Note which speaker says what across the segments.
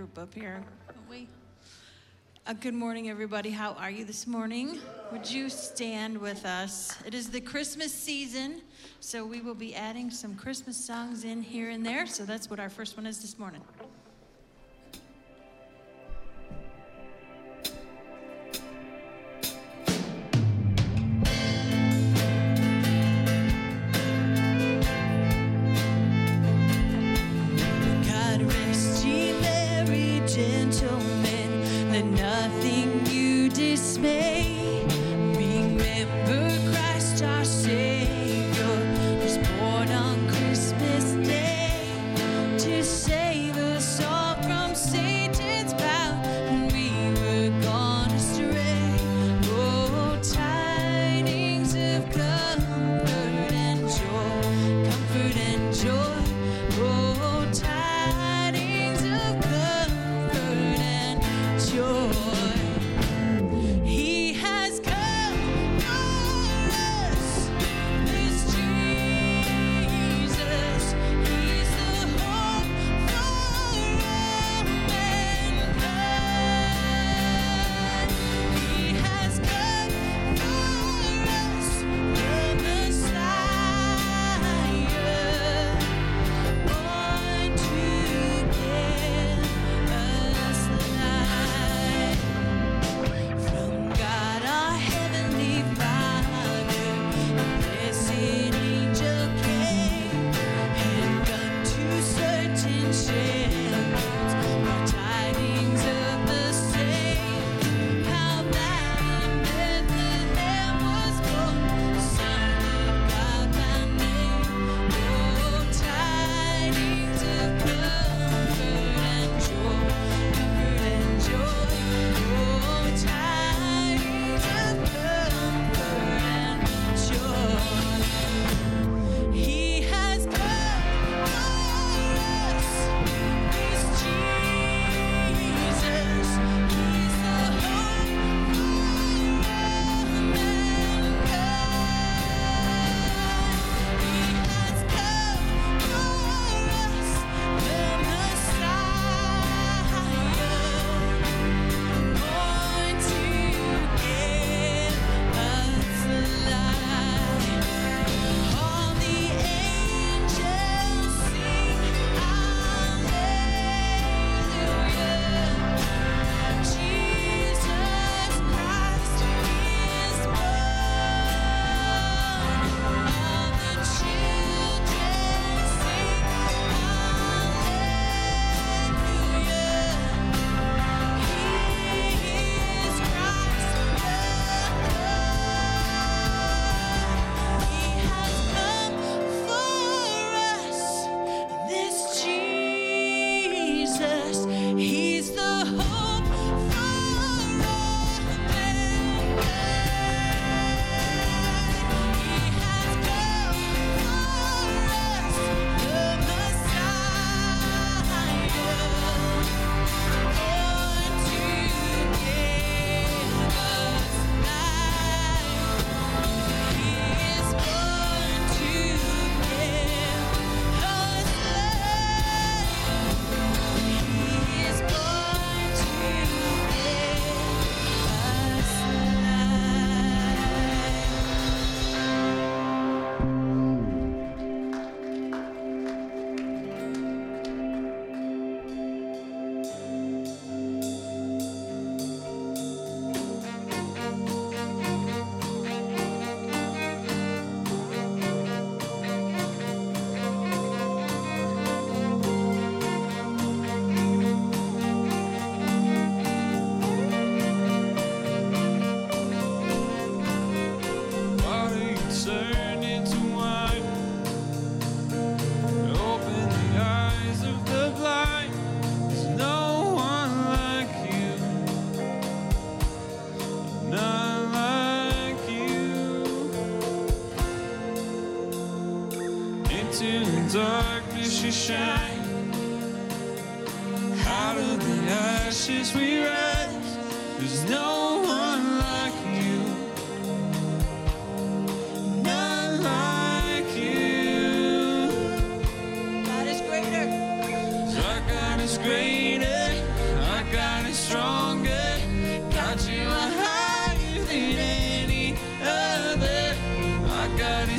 Speaker 1: group up here. we? Uh, good morning, everybody. How are you this morning? Would you stand with us? It is the Christmas season, so we will be adding some Christmas songs in here and there. So that's what our first one is this morning.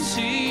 Speaker 2: 心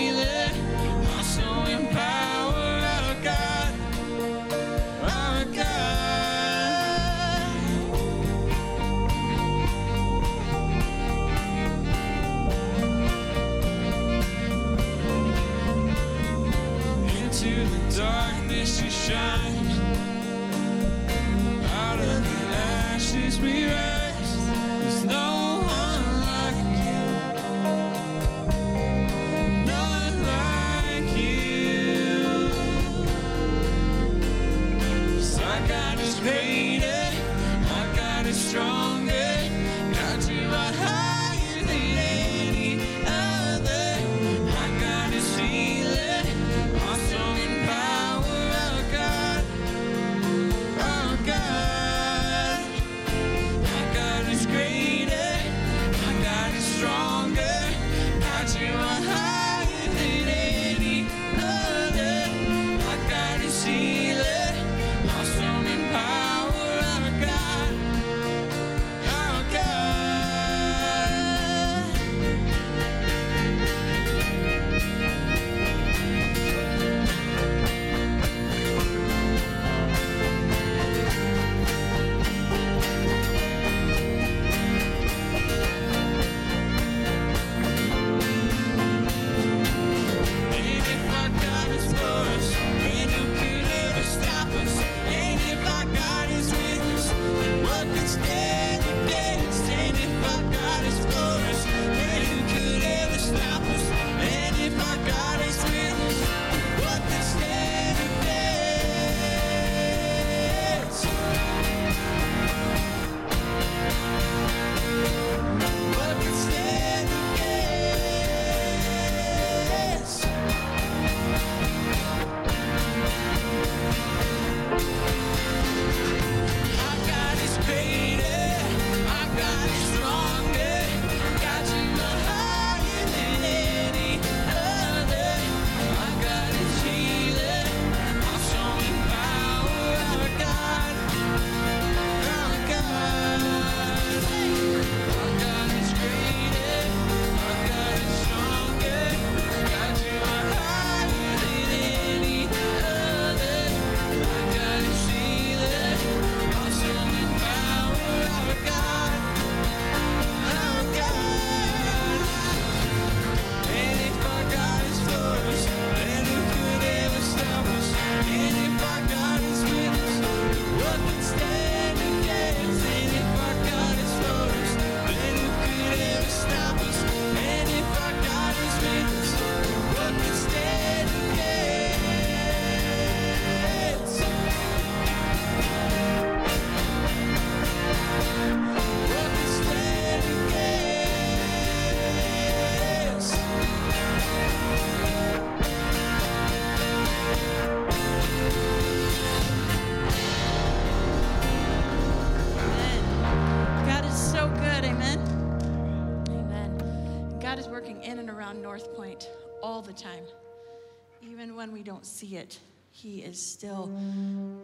Speaker 2: don't see it, He is still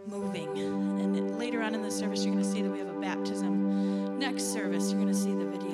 Speaker 2: moving. And later on in the service, you're going to see that we have a baptism. Next service, you're going to see the video.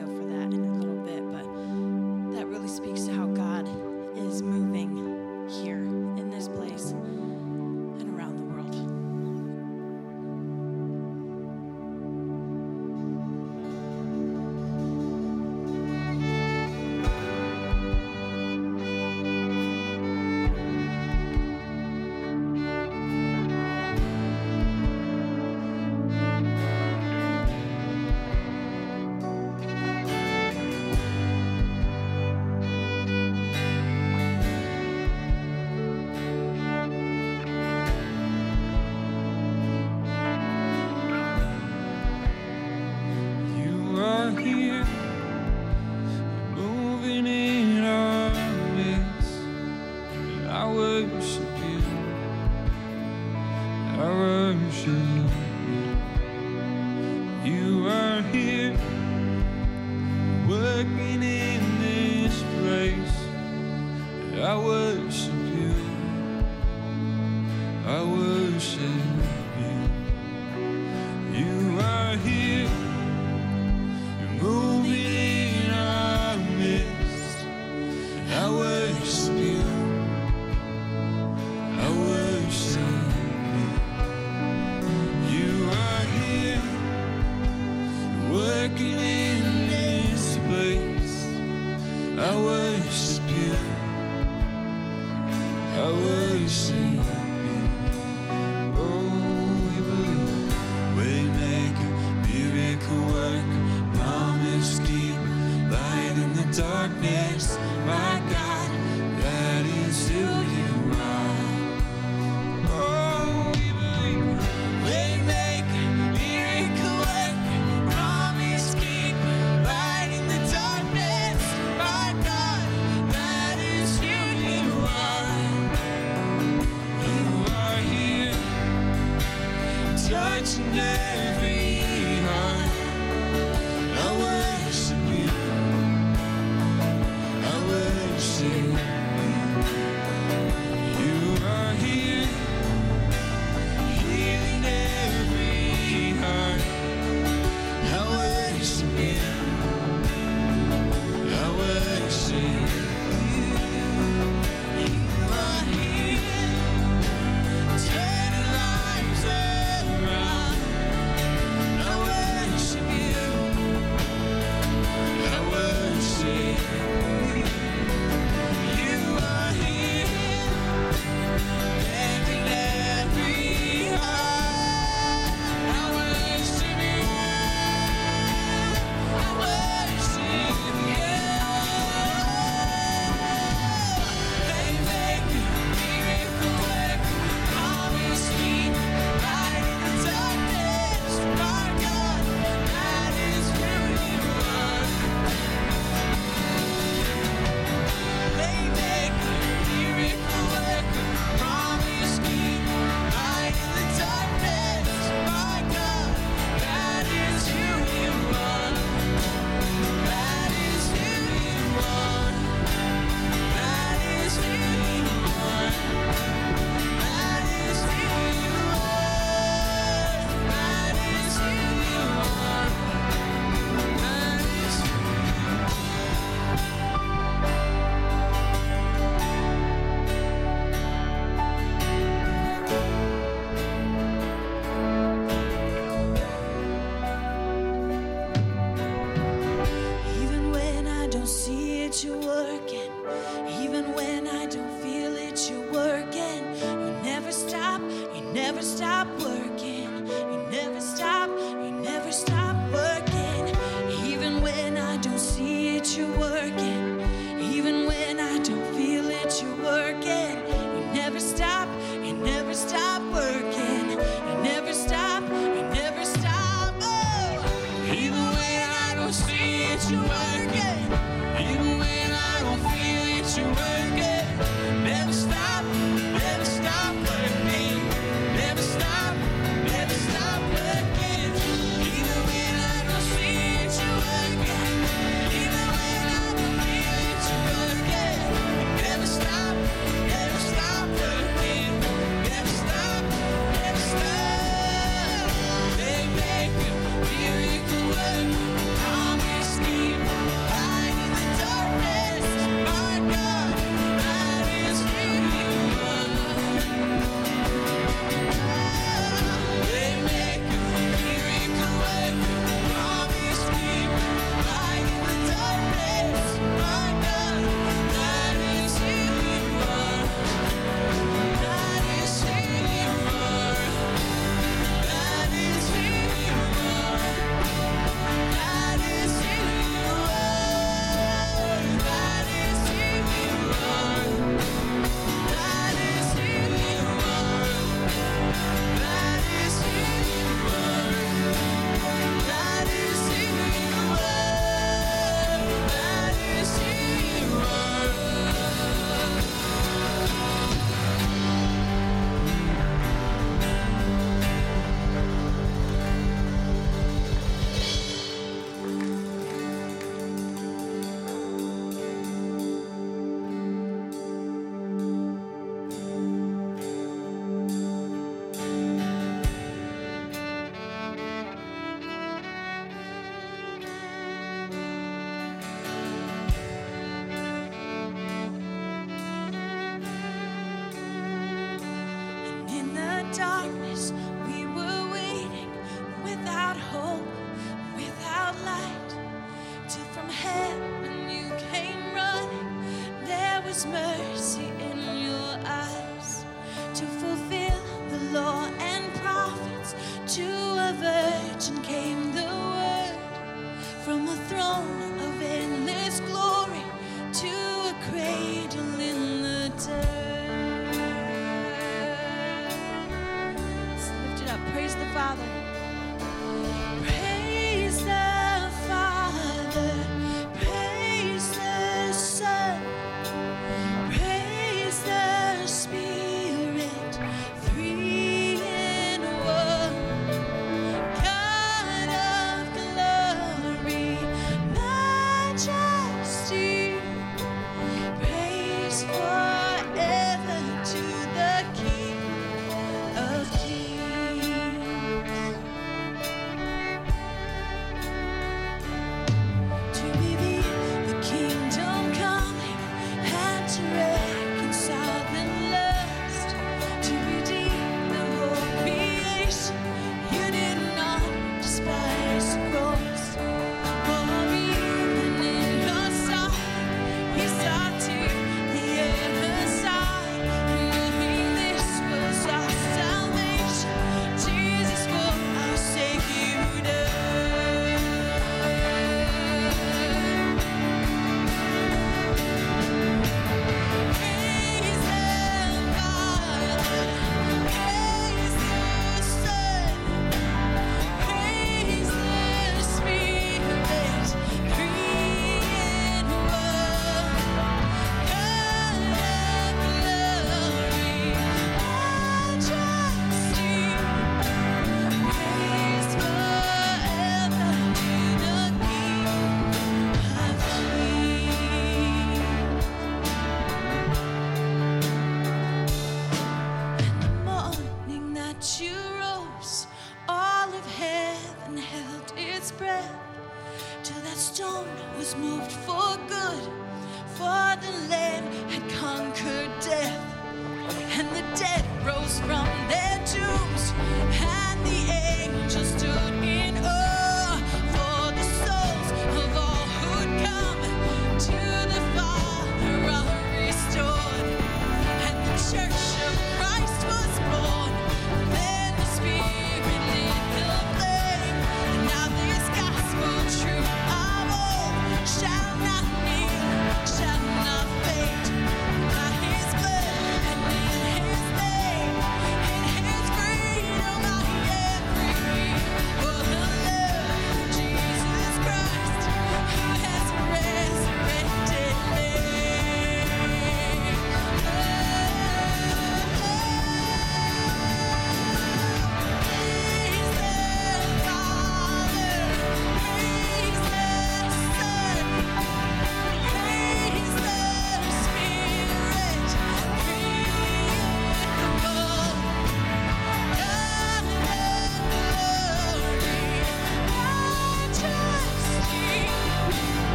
Speaker 1: mercy.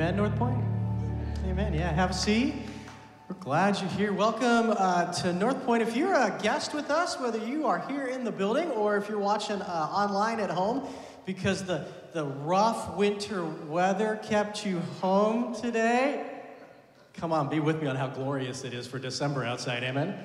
Speaker 3: Amen, Northpointe? Amen. Yeah, have a seat. We're glad you're here. Welcome uh, to Northpointe. If you're a guest with us, whether you are here in the building or if you're watching uh, online at home, because the, the rough winter weather kept you home today, come on, be with me on how glorious it is for December outside. Amen.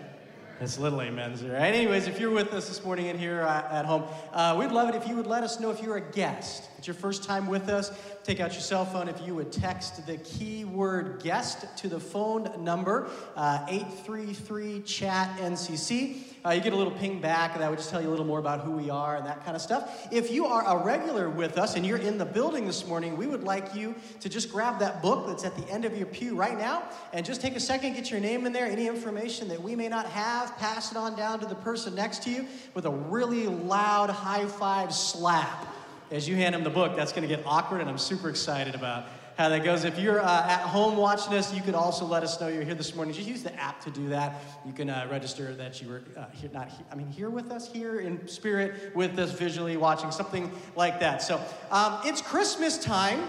Speaker 3: It's little amens, all right? Anyways, if you're with us this morning in here uh, at home, uh, we'd love it if you would let us know if you're a guest. It's your first time with us. Take out your cell phone. If you would text the keyword guest to the phone number, uh, 833 chat NCC. Uh, you get a little ping back, and that would just tell you a little more about who we are and that kind of stuff. If you are a regular with us and you're in the building this morning, we would like you to just grab that book that's at the end of your pew right now and just take a second, get your name in there, any information that we may not have, pass it on down to the person next to you with a really loud high five slap as you hand them the book. That's going to get awkward, and I'm super excited about how that goes. If you're uh, at home watching us, you could also let us know you're here this morning. Just use the app to do that. You can uh, register that you were uh, here, not here, I mean, here with us, here in spirit with us, visually watching, something like that. So um, it's Christmas time.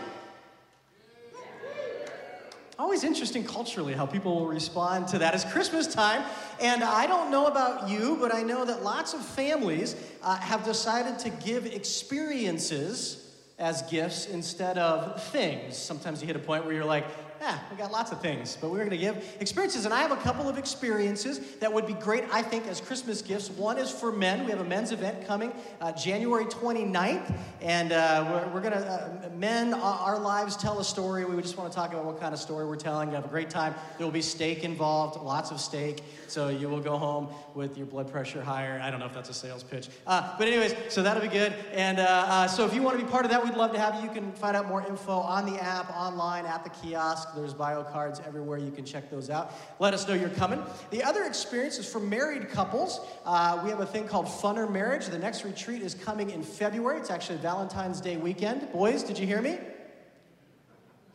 Speaker 3: Always interesting culturally how people will respond to that. It's Christmas time, and I don't know about you, but I know that lots of families uh, have decided to give experiences as gifts instead of things. Sometimes you hit a point where you're like, yeah, we got lots of things, but we're going to give experiences. And I have a couple of experiences that would be great, I think, as Christmas gifts. One is for men. We have a men's event coming uh, January 29th, and uh, we're, we're going to, uh, men, our lives tell a story. We just want to talk about what kind of story we're telling. You have a great time. There will be steak involved, lots of steak. So you will go home with your blood pressure higher. I don't know if that's a sales pitch. Uh, but, anyways, so that'll be good. And uh, uh, so if you want to be part of that, we'd love to have you. You can find out more info on the app, online, at the kiosk. There's bio cards everywhere. You can check those out. Let us know you're coming. The other experience is for married couples. Uh, we have a thing called Funner Marriage. The next retreat is coming in February. It's actually Valentine's Day weekend. Boys, did you hear me?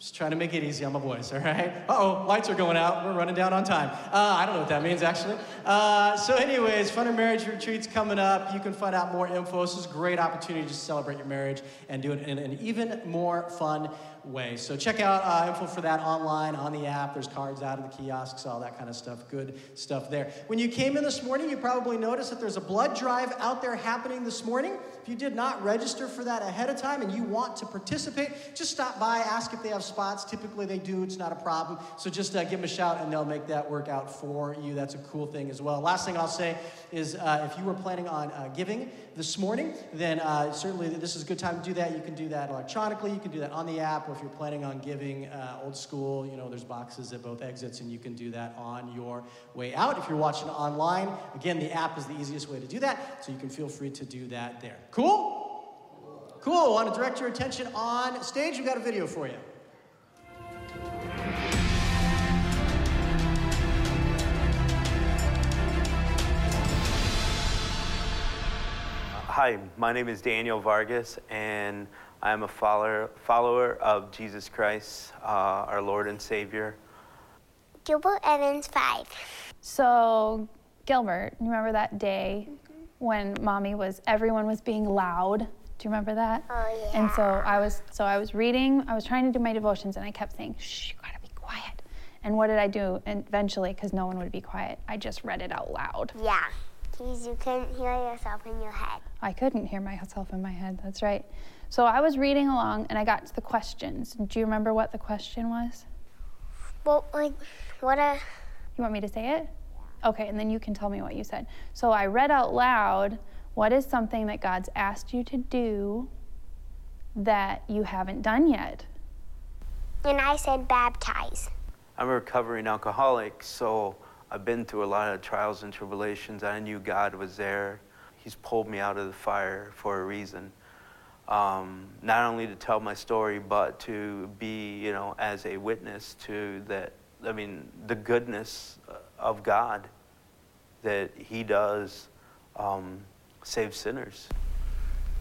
Speaker 3: Just trying to make it easy on my boys, all right? Uh oh, lights are going out. We're running down on time. Uh, I don't know what that means, actually. Uh, so, anyways, Funner Marriage Retreat's coming up. You can find out more info. This is a great opportunity to celebrate your marriage and do it in an even more fun way. So check out uh, info for that online on the app. There's cards out of the kiosks, all that kind of stuff. Good stuff there. When you came in this morning, you probably noticed that there's a blood drive out there happening this morning. If you did not register for that ahead of time and you want to participate, just stop by, ask if they have spots. Typically they do, it's not a problem. So just uh, give them a shout and they'll make that work out for you. That's a cool thing as well. Last thing I'll say is uh, if you were planning on uh, giving this morning, then uh, certainly this is a good time to do that. You can do that electronically, you can do that on the app, or if you're planning on giving uh, old school, you know, there's boxes at both exits, and you can do that on your way out. If you're watching online, again, the app is the easiest way to do that, so you can feel free to do that there. Cool? Cool. I want to direct your attention on stage. We've got a video for you.
Speaker 4: Hi, my name is Daniel Vargas, and I am a follower, follower of Jesus Christ, uh, our Lord and Savior.
Speaker 5: Gilbert Evans 5.
Speaker 6: So, Gilbert, you remember that day when mommy was, everyone was being loud? Do you remember that?
Speaker 5: Oh, yeah.
Speaker 6: And so I was, so I was reading, I was trying to do my devotions, and I kept saying, shh, you gotta be quiet. And what did I do? And eventually, because no one would be quiet, I just read it out loud.
Speaker 5: Yeah. Because you couldn't hear yourself in your head.
Speaker 6: I couldn't hear myself in my head, that's right. So I was reading along, and I got to the questions. Do you remember what the question was?
Speaker 5: Well, like, what a.
Speaker 6: You want me to say it? Yeah. Okay, and then you can tell me what you said. So I read out loud what is something that God's asked you to do that you haven't done yet?
Speaker 5: And I said baptize.
Speaker 4: I'm a recovering alcoholic, so I've been through a lot of trials and tribulations. I knew God was there. He's pulled me out of the fire for a reason. Um, not only to tell my story, but to be, you know, as a witness to that, I mean, the goodness of God that He does um, save sinners.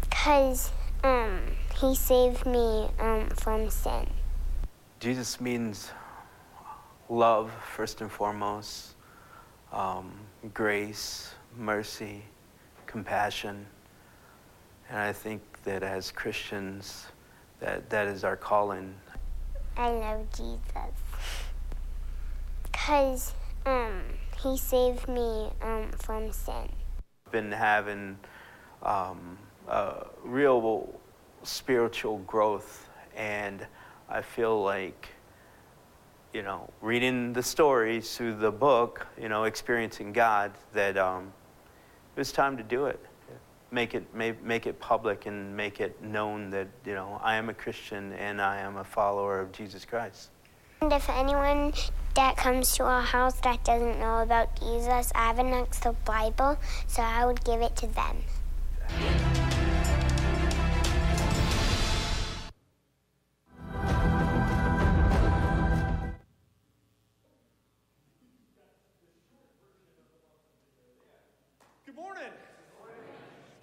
Speaker 5: Because um, he saved me um, from sin.
Speaker 4: Jesus means love, first and foremost, um, grace, mercy, compassion. And I think that as Christians, that, that is our calling.
Speaker 5: I love Jesus. Because um, he saved me um, from sin.
Speaker 4: I've Been having um, a real spiritual growth, and I feel like, you know, reading the stories through the book, you know, experiencing God, that um, it was time to do it. Make it, make, make it public and make it known that, you know, I am a Christian and I am a follower of Jesus Christ.
Speaker 5: And if anyone that comes to our house that doesn't know about Jesus, I have an extra Bible, so I would give it to them.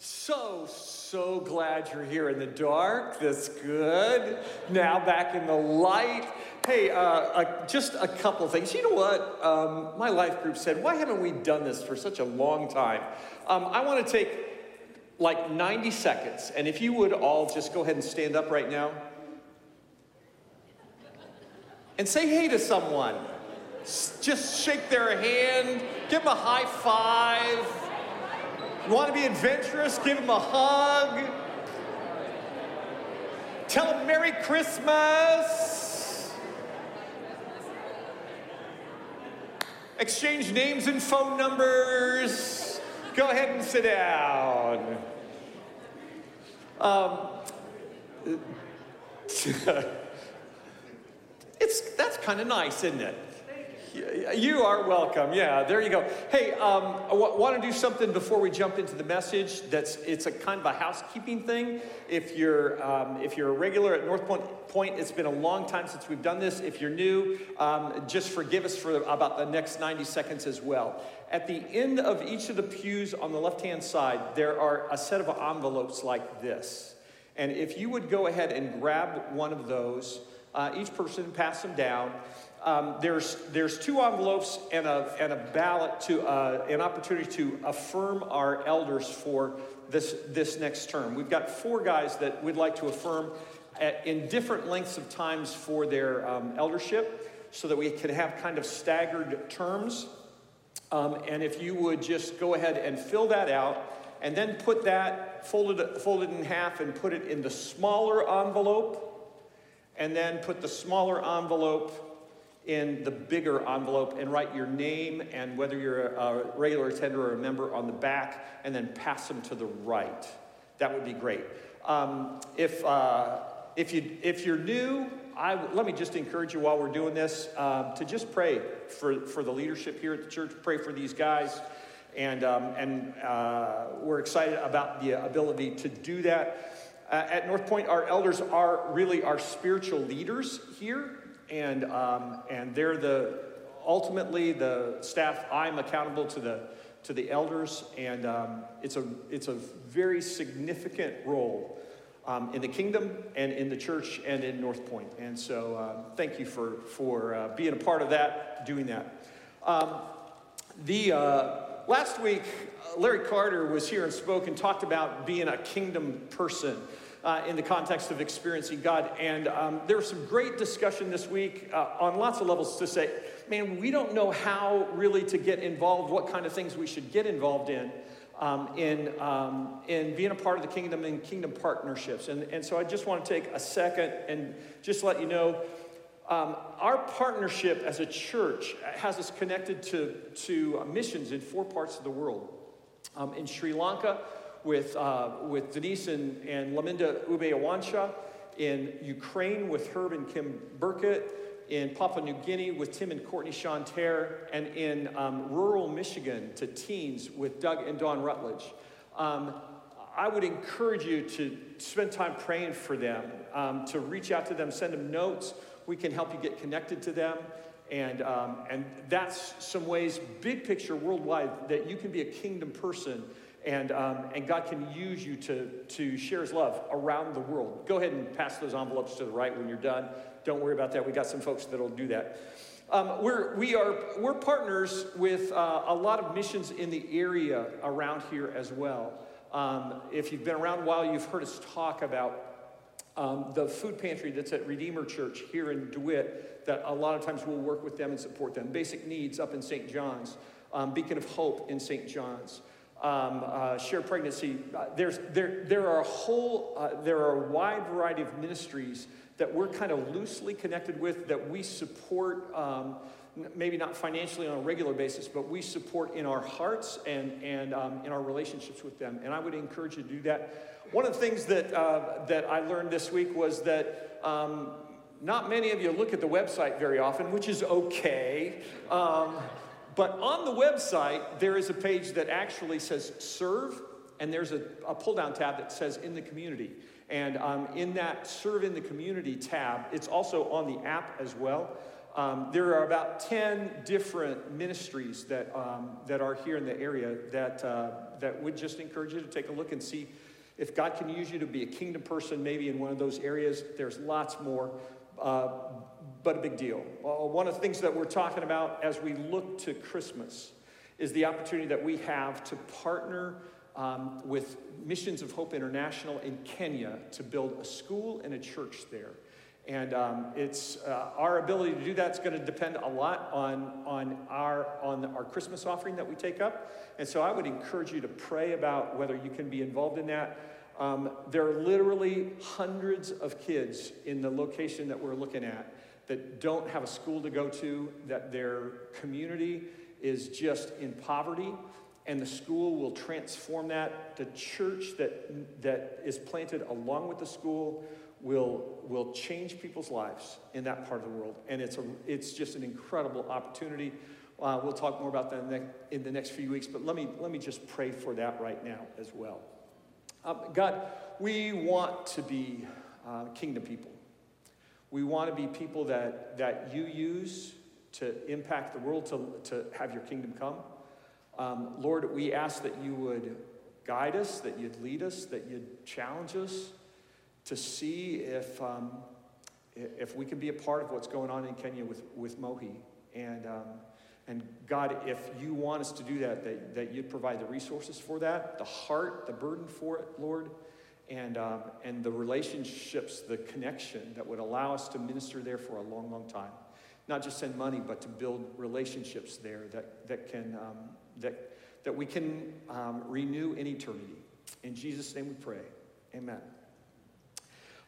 Speaker 7: So, so glad you're here in the dark. That's good. Now back in the light. Hey, uh, uh, just a couple of things. You know what? Um, my life group said, why haven't we done this for such a long time? Um, I want to take like 90 seconds, and if you would all just go ahead and stand up right now and say hey to someone. Just shake their hand, give them a high five. Want to be adventurous? Give them a hug. Tell them Merry Christmas. Exchange names and phone numbers. Go ahead and sit down. Um, it's that's kind of nice, isn't it? You are welcome. Yeah, there you go. Hey, um, I w- want to do something before we jump into the message. That's it's a kind of a housekeeping thing. If you're um, if you're a regular at Northpointe, Point, it's been a long time since we've done this. If you're new, um, just forgive us for about the next 90 seconds as well. At the end of each of the pews on the left-hand side, there are a set of envelopes like this. And if you would go ahead and grab one of those, uh, each person pass them down. Um, there's, there's two envelopes and a, and a ballot to uh, an opportunity to affirm our elders for this, this next term. We've got four guys that we'd like to affirm at, in different lengths of times for their um, eldership so that we can have kind of staggered terms. Um, and if you would just go ahead and fill that out and then put that folded, folded in half and put it in the smaller envelope and then put the smaller envelope in the bigger envelope and write your name and whether you're a, regular attender or a member on the back and then pass them to the right. That would be great. Um, if, uh, if, you, if you're new, I, let me just encourage you while we're doing this um, to just pray for, for the leadership here at the church. Pray for these guys. And, um, and uh, we're excited about the ability to do that. Uh, at Northpointe, our elders are really our spiritual leaders here, and, um, and they're the ultimately the staff. I'm accountable to the to the elders, and um, it's a it's a very significant role um, in the kingdom and in the church and in Northpointe. And so, uh, thank you for for uh, being a part of that, doing that. Um, the uh, last week, uh, Larry Carter was here and spoke and talked about being a kingdom person uh, in the context of experiencing God. And um, there was some great discussion this week uh, on lots of levels to say, man, we don't know how really to get involved, what kind of things we should get involved in. Um, in, um, in being a part of the kingdom and kingdom partnerships. And, and so I just want to take a second and just let you know um, our partnership as a church has us connected to, to missions in four parts of the world. Um, in Sri Lanka, with, uh, with Denise and, and Laminda Ube Awansha, in Ukraine with Herb and Kim Burkett, in Papua New Guinea with Tim and Courtney Chanter, and in um, rural Michigan to teens with Doug and Dawn Rutledge. Um, I would encourage you to spend time praying for them, um, to reach out to them, send them notes. We can help you get connected to them. And, um, and that's some ways, big picture worldwide, that you can be a kingdom person and, um, and God can use you to, to share his love around the world. Go ahead and pass those envelopes to the right when you're done. Don't worry about that. We got some folks that'll do that. Um, we're, we are, we're partners with uh, a lot of missions in the area around here as well. Um, if you've been around a while, you've heard us talk about um, the food pantry that's at Redeemer Church here in DeWitt, that a lot of times we'll work with them and support them. Basic Needs up in St. John's, um, Beacon of Hope in St. John's. Um, uh, shared pregnancy. Uh, there's, there, there are a whole, uh, there are a wide variety of ministries that we're kind of loosely connected with that we support, um, maybe not financially on a regular basis, but we support in our hearts and, and um, in our relationships with them. And I would encourage you to do that. One of the things that, uh, that I learned this week was that um, not many of you look at the website very often, which is okay. But on the website, there is a page that actually says serve, and there's a, a pull down tab that says in the community. And um, in that serve in the community tab, it's also on the app as well. Um, there are about 10 different ministries that, um, that are here in the area that, uh, that would just encourage you to take a look and see if God can use you to be a kingdom person, maybe in one of those areas. There's lots more, uh, but a big deal. Uh, one of the things that we're talking about as we look to Christmas is the opportunity that we have to partner um, with Missions of Hope International in Kenya to build a school and a church there. And um, it's uh, our ability to do that is going to depend a lot on, on, our, on our Christmas offering that we take up. And so I would encourage you to pray about whether you can be involved in that. Um, there are literally hundreds of kids in the location that we're looking at that don't have a school to go to, that their community is just in poverty, and the school will transform that. The church that, that is planted along with the school will, will change people's lives in that part of the world. And it's, a, it's just an incredible opportunity. Uh, we'll talk more about that in the, next few weeks, but let me, let me just pray for that right now as well. Um, God, we want to be uh, kingdom people. We want to be people that, that you use to impact the world, to, to have your kingdom come. Um, Lord, we ask that you would guide us, that you'd lead us, that you'd challenge us to see if, um, if we can be a part of what's going on in Kenya with, with Mohi. And, um, and God, if you want us to do that, that, that you'd provide the resources for that, the heart, the burden for it, Lord, and, um, and the relationships, the connection that would allow us to minister there for a long, long time. Not just send money, but to build relationships there that, that, can, um, that, that we can um, renew in eternity. In Jesus' name we pray. Amen.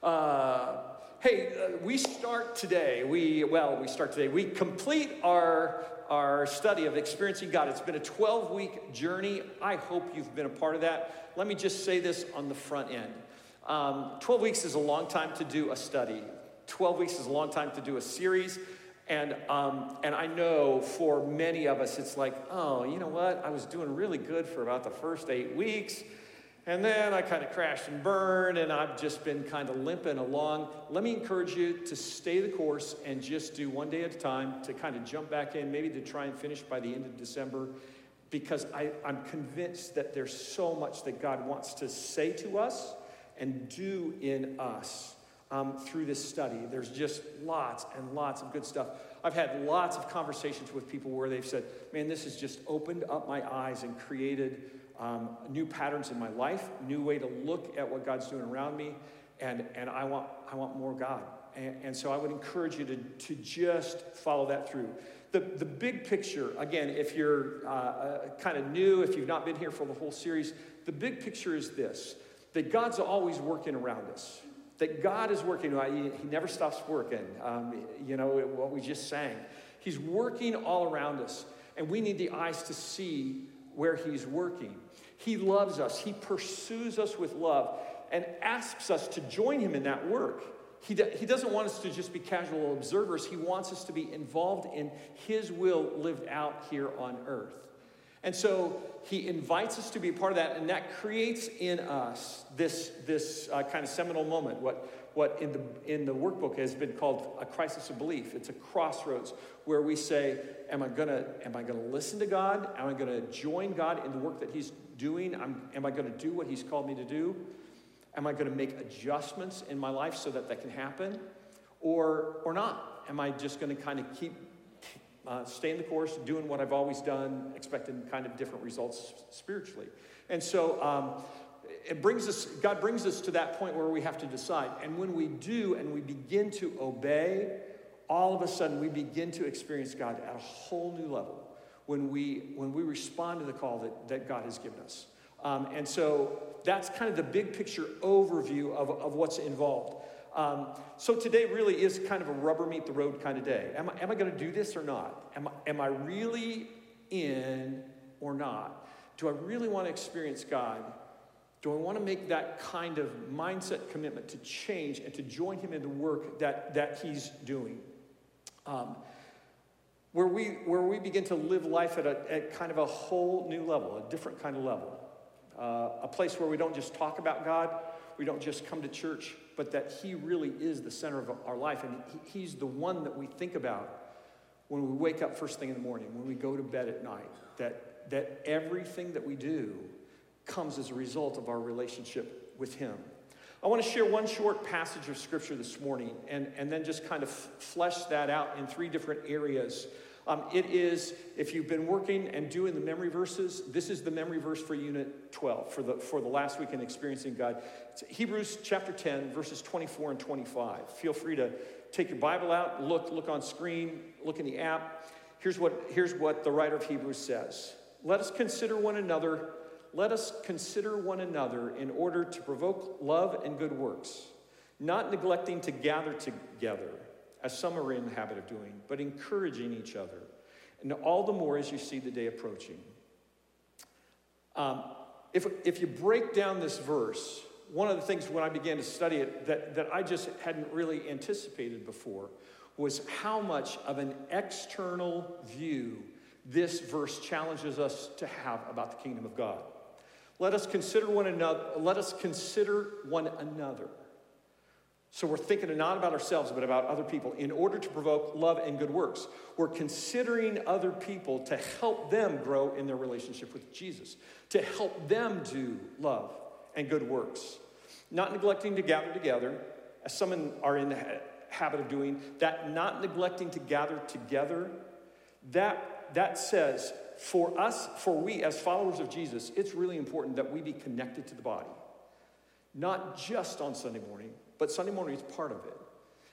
Speaker 7: Uh, hey, uh, we start today. We, well, we start today. We complete our, our study of experiencing God. It's been a 12 week journey. I hope you've been a part of that. Let me just say this on the front end um, 12 weeks is a long time to do a study, 12 weeks is a long time to do a series. And, um, and I know for many of us, it's like, oh, you know what? I was doing really good for about the first eight weeks. And then I kind of crashed and burned, and I've just been kind of limping along. Let me encourage you to stay the course and just do one day at a time to kind of jump back in, maybe to try and finish by the end of December, because I, I'm convinced that there's so much that God wants to say to us and do in us um, through this study. There's just lots and lots of good stuff. I've had lots of conversations with people where they've said, man, this has just opened up my eyes and created um, new patterns in my life, new way to look at what God's doing around me, and, and I, want, I want more God. And, and so I would encourage you to, to just follow that through. The, the big picture, again, if you're uh, uh, kind of new, if you've not been here for the whole series, the big picture is this that God's always working around us that God is working. He never stops working. Um, you know, what we just sang. He's working all around us, and we need the eyes to see where He's working. He loves us, He pursues us with love, and asks us to join Him in that work. He, do, he doesn't want us to just be casual observers. He wants us to be involved in His will lived out here on earth. And so he invites us to be part of that, and that creates in us this, this uh, kind of seminal moment, what, what in, the, in the workbook has been called a crisis of belief. It's a crossroads where we say, Am I gonna, am I gonna listen to God? Am I gonna join God in the work that He's doing? I'm, am I gonna do what He's called me to do? Am I gonna make adjustments in my life so that that can happen? Or, or not? Am I just gonna kind of keep uh, staying the course, doing what I've always done, expecting kind of different results spiritually. And so um, it brings us, God brings us to that point where we have to decide. And when we do and we begin to obey, all of a sudden we begin to experience God at a whole new level when we, when we respond to the call that, that God has given us. Um, and so that's kind of the big picture overview of, of what's involved. Um, so today really is kind of a rubber meet the road kind of day. Am I, am I going to do this or not? Am I, am I really in or not? Do I really want to experience God? Do I want to make that kind of mindset commitment to change and to join Him in the work that, that He's doing? Um, where, we, where we begin to live life at, a, at kind of a whole new level, a different kind of level. Uh, a place where we don't just talk about God, we don't just come to church, but that He really is the center of our life. And he, He's the one that we think about when we wake up first thing in the morning, when we go to bed at night, that, that everything that we do comes as a result of our relationship with Him. I want to share one short passage of scripture this morning and, and then just kind of flesh that out in three different areas. Um, it is, if you've been working and doing the memory verses, this is the memory verse for Unit 12 for the, for the last week in Experiencing God. It's Hebrews chapter 10, verses 24 and 25. Feel free to take your Bible out, look, look on screen, look in the app. Here's what, here's what the writer of Hebrews says Let us consider one another let us consider one another in order to provoke love and good works, not neglecting to gather together, as some are in the habit of doing, but encouraging each other, and all the more as you see the day approaching. Um, if, if you break down this verse, one of the things when I began to study it that, that I just hadn't really anticipated before was how much of an external view this verse challenges us to have about the kingdom of God. Let us consider one another. Let us consider one another. So we're thinking not about ourselves, but about other people in order to provoke love and good works. We're considering other people to help them grow in their relationship with Jesus, to help them do love and good works. Not neglecting to gather together, as some are in the habit of doing, that not neglecting to gather together, that, that says for us, for we as followers of Jesus, it's really important that we be connected to the body. Not just on Sunday morning, but Sunday morning is part of it.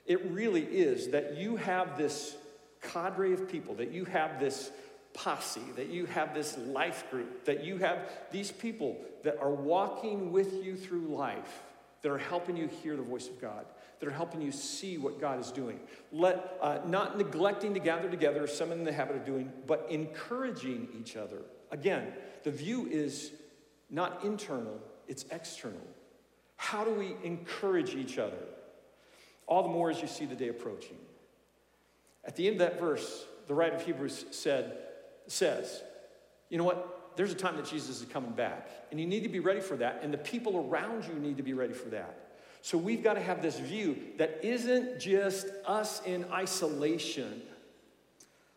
Speaker 7: It really is that you have this cadre of people, that you have this posse, that you have this life group, that you have these people that are walking with you through life, that are helping you hear the voice of God that are helping you see what God is doing. Let, uh, not neglecting to gather together, some in the habit of doing, but encouraging each other. Again, the view is not internal, it's external. How do we encourage each other? All the more as you see the day approaching. At the end of that verse, the writer of Hebrews said, says, you know what? There's a time that Jesus is coming back, and you need to be ready for that, and the people around you need to be ready for that. So we've got to have this view that isn't just us in isolation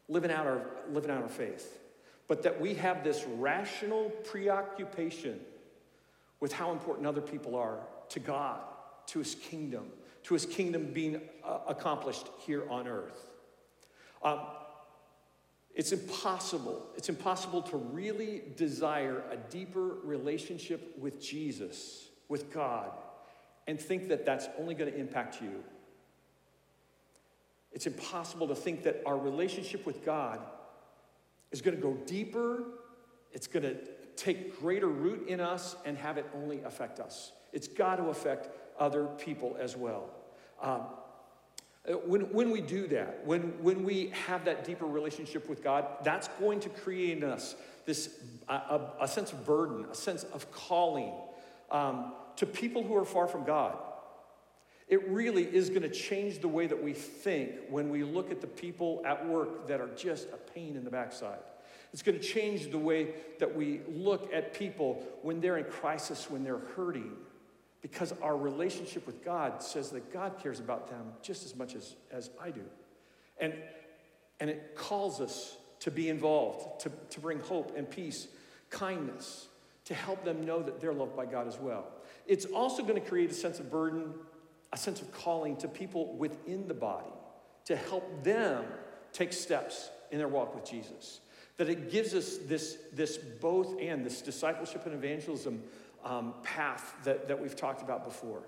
Speaker 7: living out our, living out our faith, but that we have this rational preoccupation with how important other people are to God, to his kingdom, to his kingdom being uh, accomplished here on earth. Um, it's impossible. It's impossible to really desire a deeper relationship with Jesus, with God, and think that that's only going to impact you. It's impossible to think that our relationship with God is going to go deeper, it's going to take greater root in us and have it only affect us. It's got to affect other people as well. Um, when, when we do that, when, when we have that deeper relationship with God, that's going to create in us this a, a sense of burden, a sense of calling. Um, to people who are far from God. It really is going to change the way that we think when we look at the people at work that are just a pain in the backside. It's going to change the way that we look at people when they're in crisis, when they're hurting, because our relationship with God says that God cares about them just as much as, as I do. And, and it calls us to be involved, to, to bring hope and peace, kindness, to help them know that they're loved by God as well. It's also going to create a sense of burden, a sense of calling to people within the body to help them take steps in their walk with Jesus. That it gives us this, this both and, this discipleship and evangelism um, path that, that we've talked about before.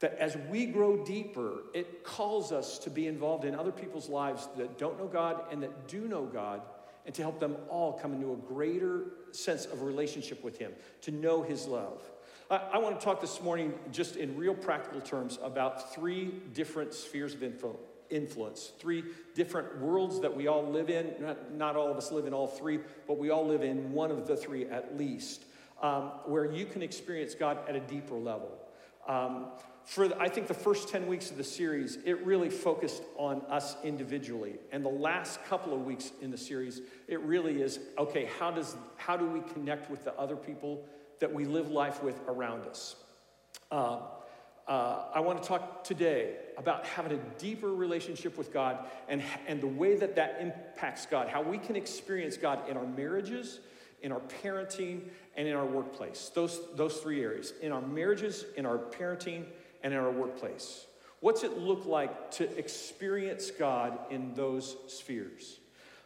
Speaker 7: That as we grow deeper, it calls us to be involved in other people's lives that don't know God and that do know God, and to help them all come into a greater sense of relationship with Him, to know His love. I, I want to talk this morning, just in real practical terms, about three different spheres of info, influence, three different worlds that we all live in. Not, not, all of us live in all three, but we all live in one of the three at least, um, where you can experience God at a deeper level. Um, for the, I think the first 10 weeks of the series, it really focused on us individually. And the last couple of weeks in the series, it really is okay, how, does, how do we connect with the other people that we live life with around us. Uh, Uh, I want to talk today about having a deeper relationship with God and, and the way that that impacts God, how we can experience God in our marriages, in our parenting, and in our workplace. Those, those three areas in our marriages, in our parenting, and in our workplace. What's it look like to experience God in those spheres?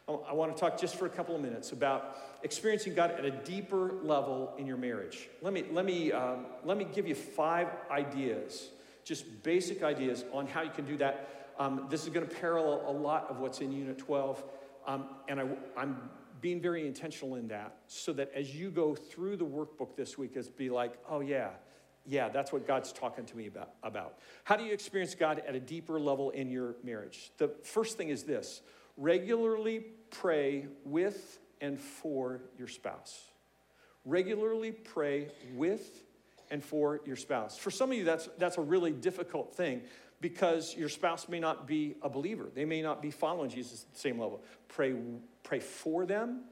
Speaker 7: I want to talk just for a couple of minutes about experiencing God at a deeper level in your marriage. Let me, let me, um, let me give you five ideas, just basic ideas on how you can do that. Um, this is going to parallel a lot of what's in Unit 12, um, and I, I'm being very intentional in that so that as you go through the workbook this week, it's be like, oh, yeah, yeah, that's what God's talking to me about, about. How do you experience God at a deeper level in your marriage? The first thing is this regularly pray with and for your spouse. Regularly pray with and for your spouse. For some of you, that's, that's a really difficult thing because your spouse may not be a believer. They may not be following Jesus at the same level. Pray, pray for them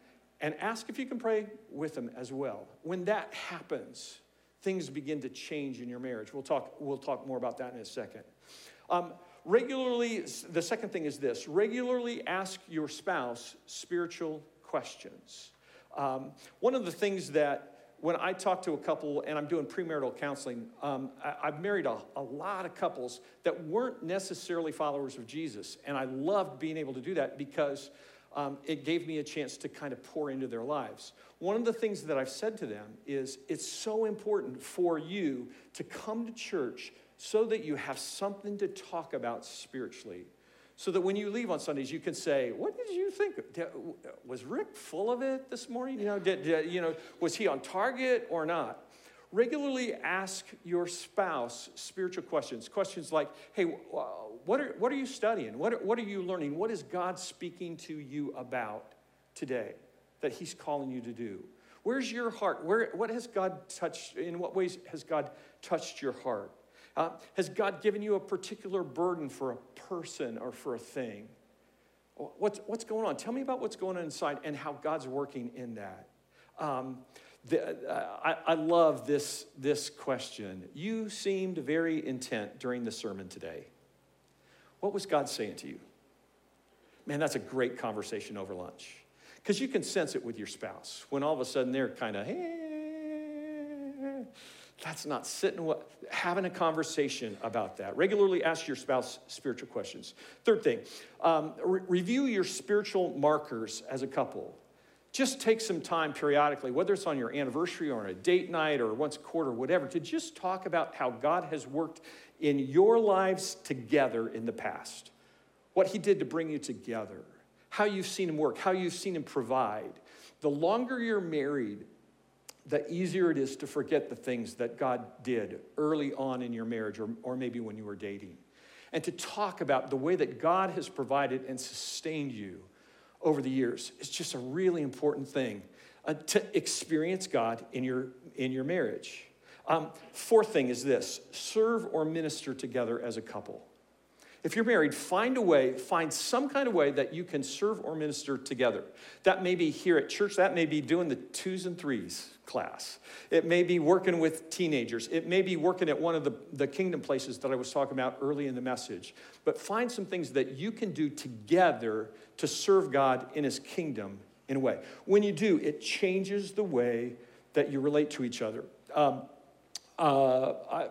Speaker 7: and ask if you can pray with them as well. When that happens, things begin to change in your marriage. We'll talk, we'll talk more about that in a second. Um, regularly, the second thing is this regularly ask your spouse spiritual questions. Um, one of the things that when I talk to a couple and I'm doing premarital counseling, um, I, have married a, a lot of couples that weren't necessarily followers of Jesus. And I loved being able to do that because um, it gave me a chance to kind of pour into their lives. One of the things that I've said to them is it's so important for you to come to church so that you have something to talk about spiritually so that when you leave on Sundays, you can say, "What did you think? Was Rick full of it this morning? You know, did, did, you know, was he on target or not?" Regularly ask your spouse spiritual questions. Questions like, "Hey, what are what are you studying? What are, what are you learning? What is God speaking to you about today that He's calling you to do?" Where's your heart? Where, what has God touched? In what ways has God touched your heart? Uh, has God given you a particular burden for a person or for a thing? What's, what's going on? Tell me about what's going on inside and how God's working in that. Um, the, uh, I, I love this, this question. You seemed very intent during the sermon today. What was God saying to you? Man, that's a great conversation over lunch. Because you can sense it with your spouse when all of a sudden they're kind of, hey, that's not sitting, having a conversation about that. Regularly ask your spouse spiritual questions. Third thing, um, re- review your spiritual markers as a couple. Just take some time periodically, whether it's on your anniversary or on a date night or once a quarter, whatever, to just talk about how God has worked in your lives together in the past. What He did to bring you together, how you've seen Him work, how you've seen Him provide. The longer you're married, the easier it is to forget the things that God did early on in your marriage or, or maybe when you were dating. And to talk about the way that God has provided and sustained you over the years is just a really important thing uh, to experience God in your, in your marriage. Um, fourth thing is this serve or minister together as a couple. If you're married, find a way, find some kind of way that you can serve or minister together. That may be here at church, that may be doing the twos and threes class. It may be working with teenagers. It may be working at one of the, the kingdom places that I was talking about early in the message. But find some things that you can do together to serve God in his kingdom in a way. When you do, it changes the way that you relate to each other. Um, uh,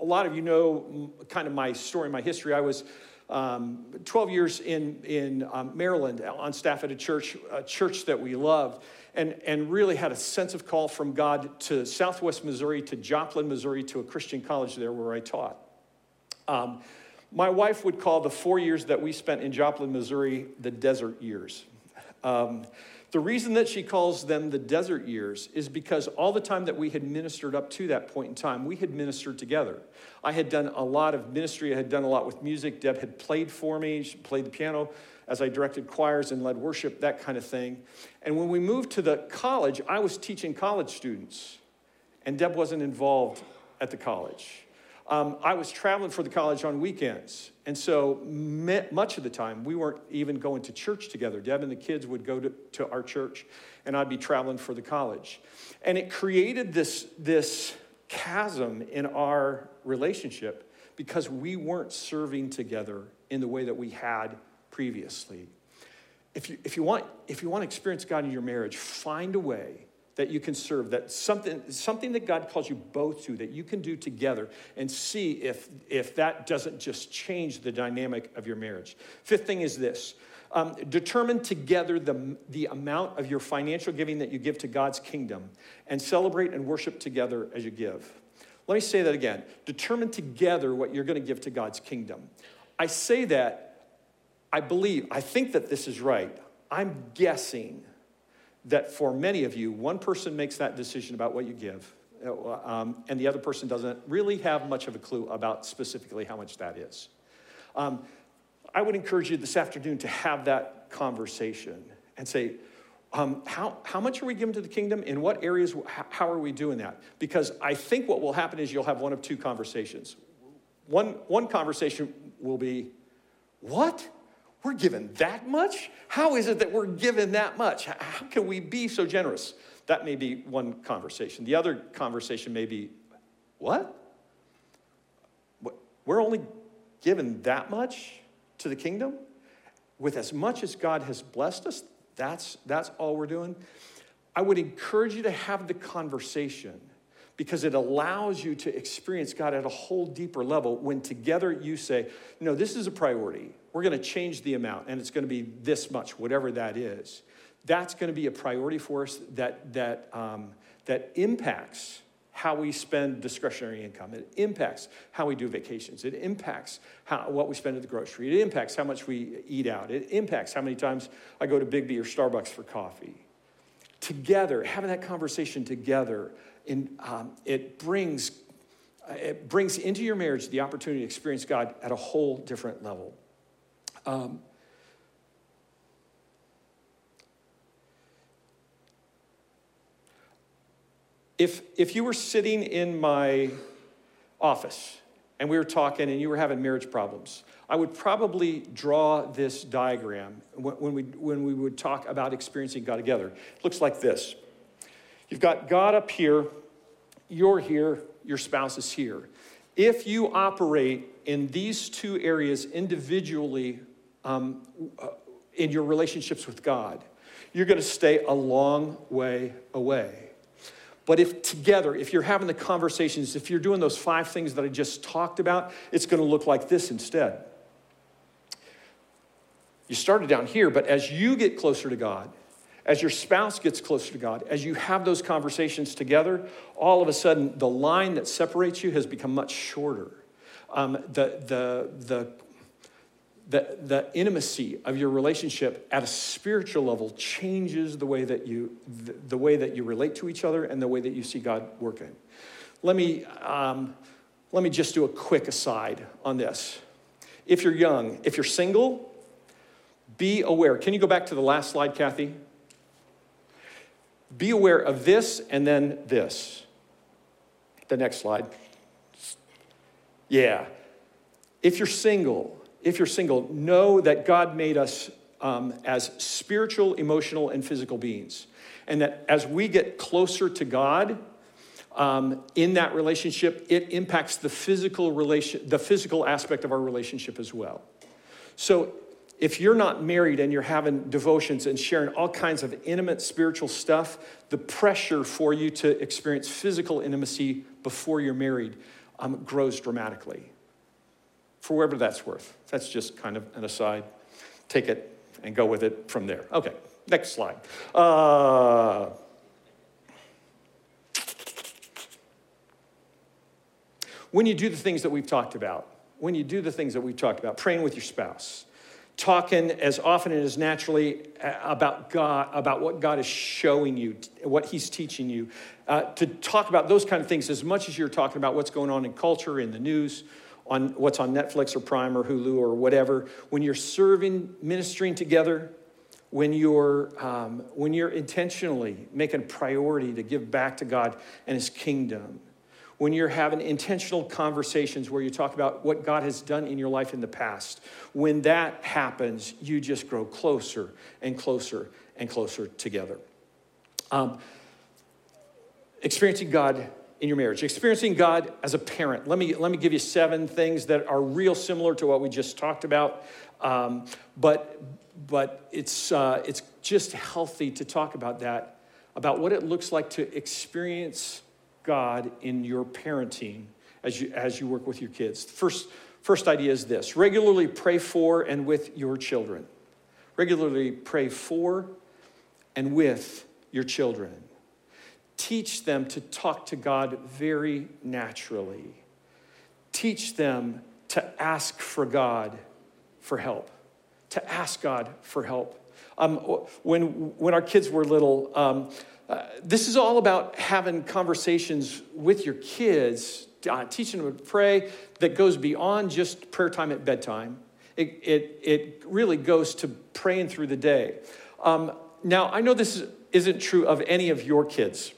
Speaker 7: a lot of you know kind of my story, my history. I was um, 12 years in, in um, Maryland on staff at a church, a church that we loved, and, and really had a sense of call from God to Southwest Missouri, to Joplin, Missouri, to a Christian college there where I taught. Um, my wife would call the four years that we spent in Joplin, Missouri, the desert years. The reason that she calls them the desert years is because all the time that we had ministered up to that point in time, we had ministered together. I had done a lot of ministry, I had done a lot with music. Deb had played for me, she played the piano as I directed choirs and led worship, that kind of thing. And when we moved to the college, I was teaching college students, and Deb wasn't involved at the college. Um, I was traveling for the college on weekends. And so much of the time, we weren't even going to church together. Deb and the kids would go to, to our church, and I'd be traveling for the college. And it created this, this chasm in our relationship because we weren't serving together in the way that we had previously. If you, if you, want, if you want to experience God in your marriage, find a way that you can serve, that something, something that God calls you both to, that you can do together, and see if, if that doesn't just change the dynamic of your marriage. Fifth thing is this um, determine together the, the amount of your financial giving that you give to God's kingdom, and celebrate and worship together as you give. Let me say that again. Determine together what you're going to give to God's kingdom. I say that, I believe, I think that this is right. I'm guessing that for many of you, one person makes that decision about what you give, uh, um, and the other person doesn't really have much of a clue about specifically how much that is. Um, I would encourage you this afternoon to have that conversation and say, um, how, how much are we giving to the kingdom? In what areas? How are we doing that? Because I think what will happen is you'll have one of two conversations. One, one conversation will be, What? We're given that much? How is it that we're given that much? How can we be so generous? That may be one conversation. The other conversation may be, What? We're only given that much to the kingdom? With as much as God has blessed us, that's, that's all we're doing. I would encourage you to have the conversation because it allows you to experience God at a whole deeper level when together you say, No, this is a priority. We're going to change the amount, and it's going to be this much, whatever that is. That's going to be a priority for us that, that, um, that impacts how we spend discretionary income. It impacts how we do vacations. It impacts how, what we spend at the grocery. It impacts how much we eat out. It impacts how many times I go to Biggby or Starbucks for coffee. Together, having that conversation together, in, um, it brings it brings into your marriage the opportunity to experience God at a whole different level. Um, If, if you were sitting in my office and we were talking and you were having marriage problems, I would probably draw this diagram when we, when we would talk about experiencing God together. It looks like this You've got God up here, you're here, your spouse is here. If you operate in these two areas individually um, uh, in your relationships with God, you're going to stay a long way away. But if together, if you're having the conversations, if you're doing those five things that I just talked about, it's going to look like this instead. You started down here, but as you get closer to God, as your spouse gets closer to God, as you have those conversations together, all of a sudden the line that separates you has become much shorter. Um, the, the, the the, the intimacy of your relationship at a spiritual level changes the way that you the, the way that you relate to each other and the way that you see god working. Let me um, let me just do a quick aside on this. If you're young if you're single be aware. Can you go back to the last slide kathy? Be aware of this and then this. The next slide. Yeah. If you're single if you're single, know that God made us um, as spiritual, emotional, and physical beings. And that as we get closer to God, um, in that relationship, it impacts the physical relation, the physical aspect of our relationship as well. So, if you're not married and you're having devotions and sharing all kinds of intimate spiritual stuff, the pressure for you to experience physical intimacy before you're married um, grows dramatically for whatever that's worth. That's just kind of an aside. Take it and go with it from there. Okay, next slide. Uh, when you do the things that we've talked about, when you do the things that we've talked about, praying with your spouse, talking as often and as naturally uh, about God, about what God is showing you, what He's teaching you, uh, to talk about those kind of things as much as you're talking about what's going on in culture, in the news, on what's on Netflix or Prime or Hulu or whatever, when you're serving, ministering together, when you're, um, when you're intentionally making a priority to give back to God and His kingdom, when you're having intentional conversations where you talk about what God has done in your life in the past, when that happens, you just grow closer and closer and closer together. Um, experiencing God in your marriage. Experiencing God as a parent. Let me, let me give you seven things that are real similar to what we just talked about. Um, but but it's, uh, it's just healthy to talk about that, about what it looks like to experience God in your parenting as you, as you work with your kids. First, first idea is this regularly pray for and with your children. Regularly pray for and with your children. Teach them to talk to God very naturally. Teach them to ask for God for help, to ask God for help. Um, when, when our kids were little, um, uh, this is all about having conversations with your kids, uh, teaching them to pray that goes beyond just prayer time at bedtime. It, it, it really goes to praying through the day. Um, now, I know this isn't true of any of your kids,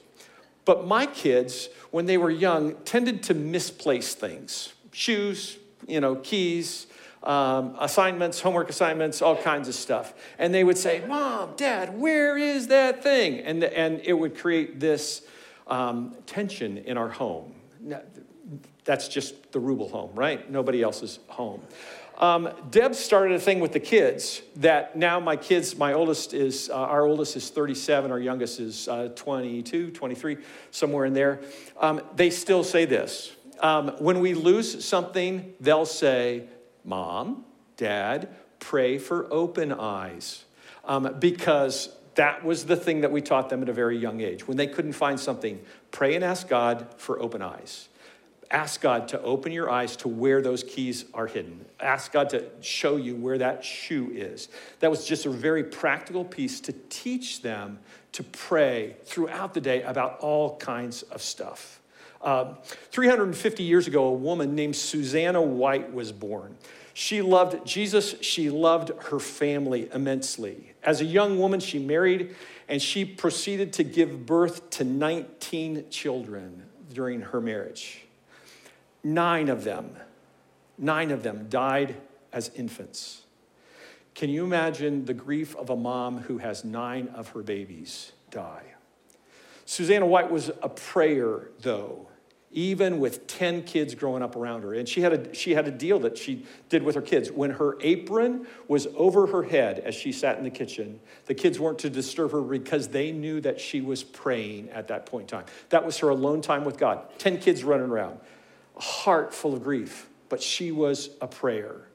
Speaker 7: but my kids, when they were young, tended to misplace things shoes, you know, keys, um, assignments, homework assignments, all kinds of stuff. And they would say, Mom, Dad, where is that thing? And, and it would create this um, tension in our home. That's just the Rubel home, right? Nobody else's home. Um, Deb started a thing with the kids that now my kids, my oldest is, uh, our oldest is 37, our youngest is uh, 22, 23, somewhere in there. Um, they still say this. Um, when we lose something, they'll say, Mom, Dad, pray for open eyes. Um, because that was the thing that we taught them at a very young age. When they couldn't find something, pray and ask God for open eyes. Ask God to open your eyes to where those keys are hidden. Ask God to show you where that shoe is. That was just a very practical piece to teach them to pray throughout the day about all kinds of stuff. Um, 350 years ago, a woman named Susanna White was born. She loved Jesus, she loved her family immensely. As a young woman, she married and she proceeded to give birth to 19 children during her marriage. Nine of them, nine of them died as infants. Can you imagine the grief of a mom who has nine of her babies die? Susanna White was a prayer, though, even with 10 kids growing up around her. And she had, a, she had a deal that she did with her kids. When her apron was over her head as she sat in the kitchen, the kids weren't to disturb her because they knew that she was praying at that point in time. That was her alone time with God. 10 kids running around, heart full of grief, but she was a prayer.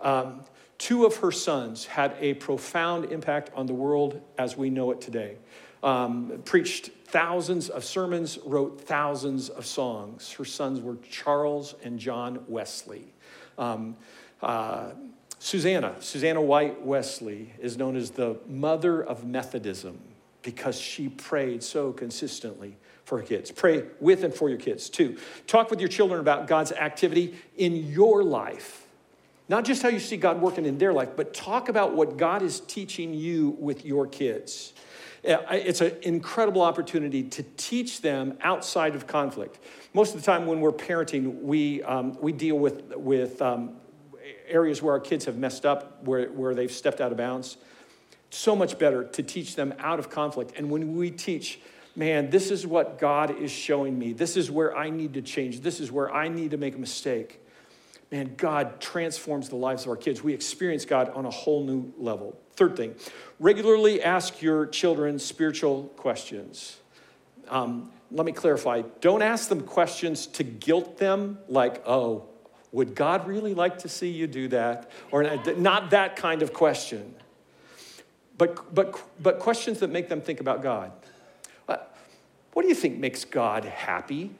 Speaker 7: Um, two of her sons had a profound impact on the world as we know it today. Um, preached thousands of sermons, wrote thousands of songs. Her sons were Charles and John Wesley. Um, uh, Susanna, Susanna White Wesley, is known as the mother of Methodism because she prayed so consistently for kids. Pray with and for your kids, too. Talk with your children about God's activity in your life. Not just how you see God working in their life, but talk about what God is teaching you with your kids. It's an incredible opportunity to teach them outside of conflict. Most of the time, when we're parenting, we, um, we deal with, with um, areas where our kids have messed up, where, where they've stepped out of bounds. So much better to teach them out of conflict. And when we teach, man, this is what God is showing me, this is where I need to change, this is where I need to make a mistake man, God transforms the lives of our kids. We experience God on a whole new level. Third thing, regularly ask your children spiritual questions. Um, let me clarify don't ask them questions to guilt them, like, oh, would God really like to see you do that? Or not that kind of question. But, but, but questions that make them think about God. What do you think makes God happy?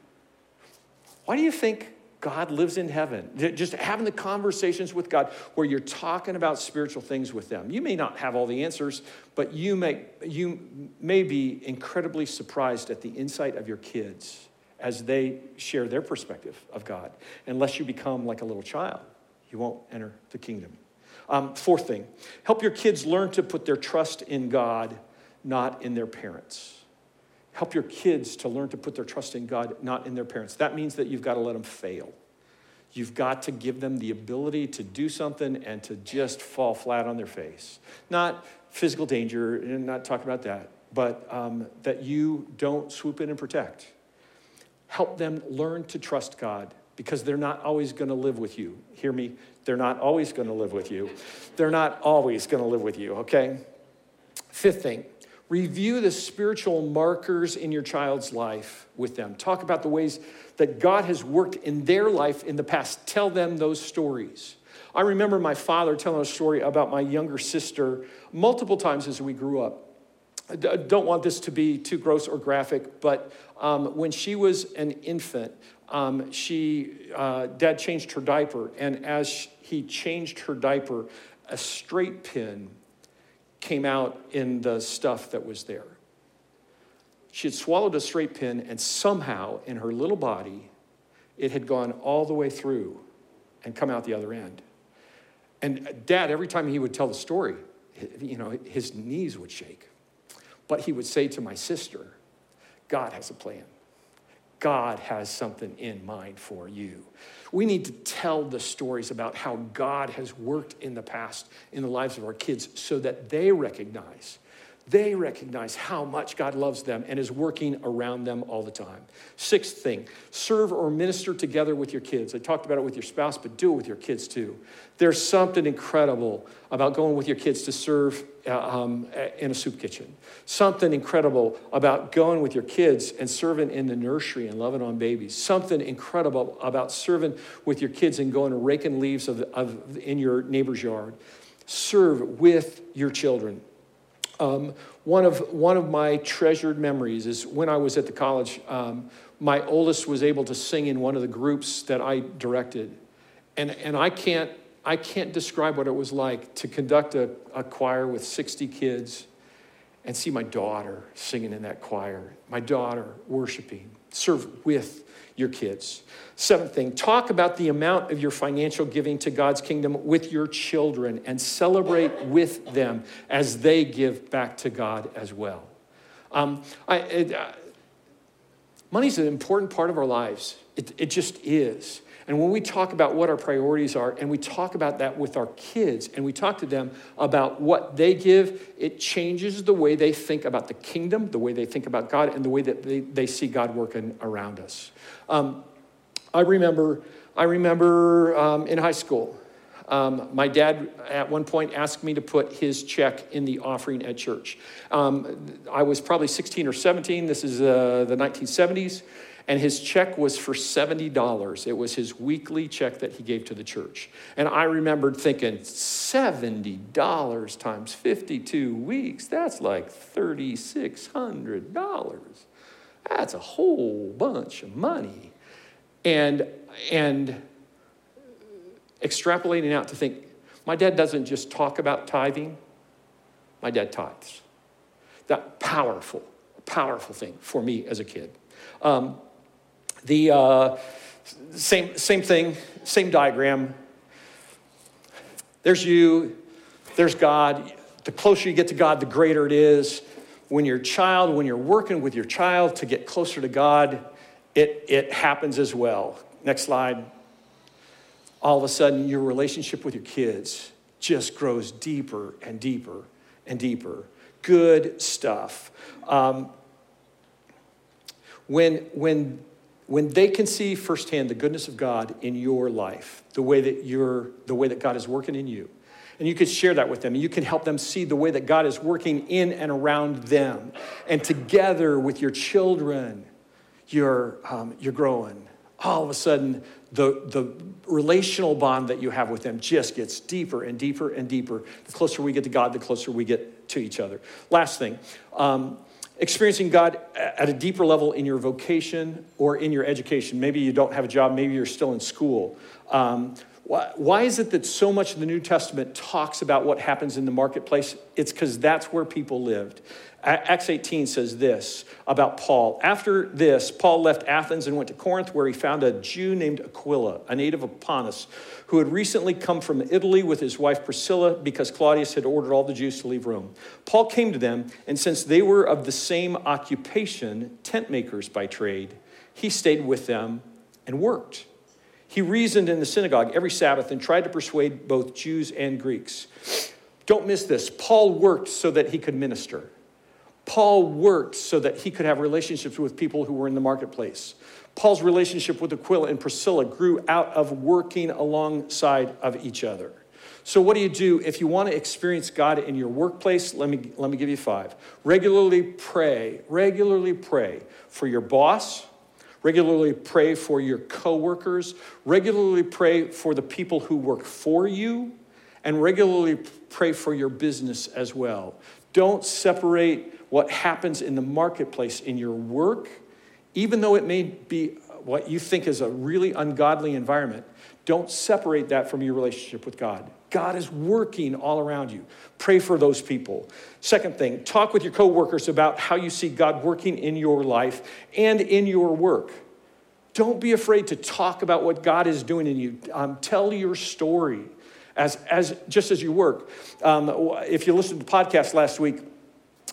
Speaker 7: Why do you think God lives in heaven. Just having the conversations with God where you're talking about spiritual things with them. You may not have all the answers, but you may, you may be incredibly surprised at the insight of your kids as they share their perspective of God. Unless you become like a little child, you won't enter the kingdom. Um, fourth thing, help your kids learn to put their trust in God, not in their parents. Help your kids to learn to put their trust in God, not in their parents. That means that you've got to let them fail. You've got to give them the ability to do something and to just fall flat on their face. Not physical danger, and not talking about that, but um, that you don't swoop in and protect. help them learn to trust God because they're not always going to live with you. Hear me? They're not always going to live with you. They're not always going to live with you, okay? Fifth thing, review the spiritual markers in your child's life with them. Talk about the ways that God has worked in their life in the past. Tell them those stories. I remember my father telling a story about my younger sister multiple times as we grew up. I don't want this to be too gross or graphic, but um, when she was an infant, um, she, uh, dad changed her diaper, and as he changed her diaper, a straight pin came out in the stuff that was there. She had swallowed a straight pin, and somehow in her little body, it had gone all the way through and come out the other end. And dad, every time he would tell the story, you know, his knees would shake. But he would say to my sister, God has a plan. God has something in mind for you. We need to tell the stories about how God has worked in the past in the lives of our kids so that they recognize they recognize how much God loves them and is working around them all the time. Sixth thing, serve or minister together with your kids. I talked about it with your spouse, but do it with your kids too. There's something incredible about going with your kids to serve uh, um, in a soup kitchen. Something incredible about going with your kids and serving in the nursery and loving on babies. Something incredible about serving with your kids and going and raking leaves of, of, in your neighbor's yard. Serve with your children. Um, one, of, one of my treasured memories is when I was at the college, um, my oldest was able to sing in one of the groups that I directed. And, and I, can't, I can't describe what it was like to conduct a, a choir with 60 kids and see my daughter singing in that choir, my daughter worshiping, serve with your kids. Seventh thing, talk about the amount of your financial giving to God's kingdom with your children and celebrate with them as they give back to God as well. Um, I, it, uh, money's an important part of our lives, it, it just is. And when we talk about what our priorities are, and we talk about that with our kids, and we talk to them about what they give, it changes the way they think about the kingdom, the way they think about God, and the way that they, they see God working around us. Um, I remember, I remember um, in high school, um, my dad at one point asked me to put his check in the offering at church. Um, I was probably 16 or 17. This is uh, the 1970s. And his check was for $70. It was his weekly check that he gave to the church. And I remembered thinking, $70 times 52 weeks, that's like $3,600. That's a whole bunch of money. And, and extrapolating out to think, my dad doesn't just talk about tithing, my dad tithes. That powerful, powerful thing for me as a kid. Um, the uh, same, same thing, same diagram. There's you, there's God. The closer you get to God, the greater it is. When your child, when you're working with your child to get closer to God, it, it happens as well. Next slide. All of a sudden, your relationship with your kids just grows deeper and deeper and deeper. Good stuff. Um, when, when when they can see firsthand the goodness of God in your life, the way that you're, the way that God is working in you, and you can share that with them, and you can help them see the way that God is working in and around them, and together with your children, you're um, you're growing. All of a sudden, the the relational bond that you have with them just gets deeper and deeper and deeper. The closer we get to God, the closer we get to each other. Last thing. Um, experiencing God at a deeper level in your vocation or in your education. Maybe you don't have a job, maybe you're still in school. Um, why, why is it that so much of the New Testament talks about what happens in the marketplace? It's because that's where people lived. Acts 18 says this about Paul. After this, Paul left Athens and went to Corinth, where he found a Jew named Aquila, a native of Pontus, who had recently come from Italy with his wife Priscilla because Claudius had ordered all the Jews to leave Rome. Paul came to them, and since they were of the same occupation, tent makers by trade, he stayed with them and worked. He reasoned in the synagogue every Sabbath and tried to persuade both Jews and Greeks. Don't miss this. Paul worked so that he could minister. Paul worked so that he could have relationships with people who were in the marketplace. Paul's relationship with Aquila and Priscilla grew out of working alongside of each other. So, what do you do if you want to experience God in your workplace? Let me, let me give you five. Regularly pray, regularly pray for your boss, regularly pray for your coworkers, regularly pray for the people who work for you, and regularly pray for your business as well. Don't separate what happens in the marketplace in your work, even though it may be what you think is a really ungodly environment. Don't separate that from your relationship with God. God is working all around you. Pray for those people. Second thing, talk with your coworkers about how you see God working in your life and in your work. Don't be afraid to talk about what God is doing in you. Um, tell your story as, as just as you work. Um, if you listened to the podcast last week,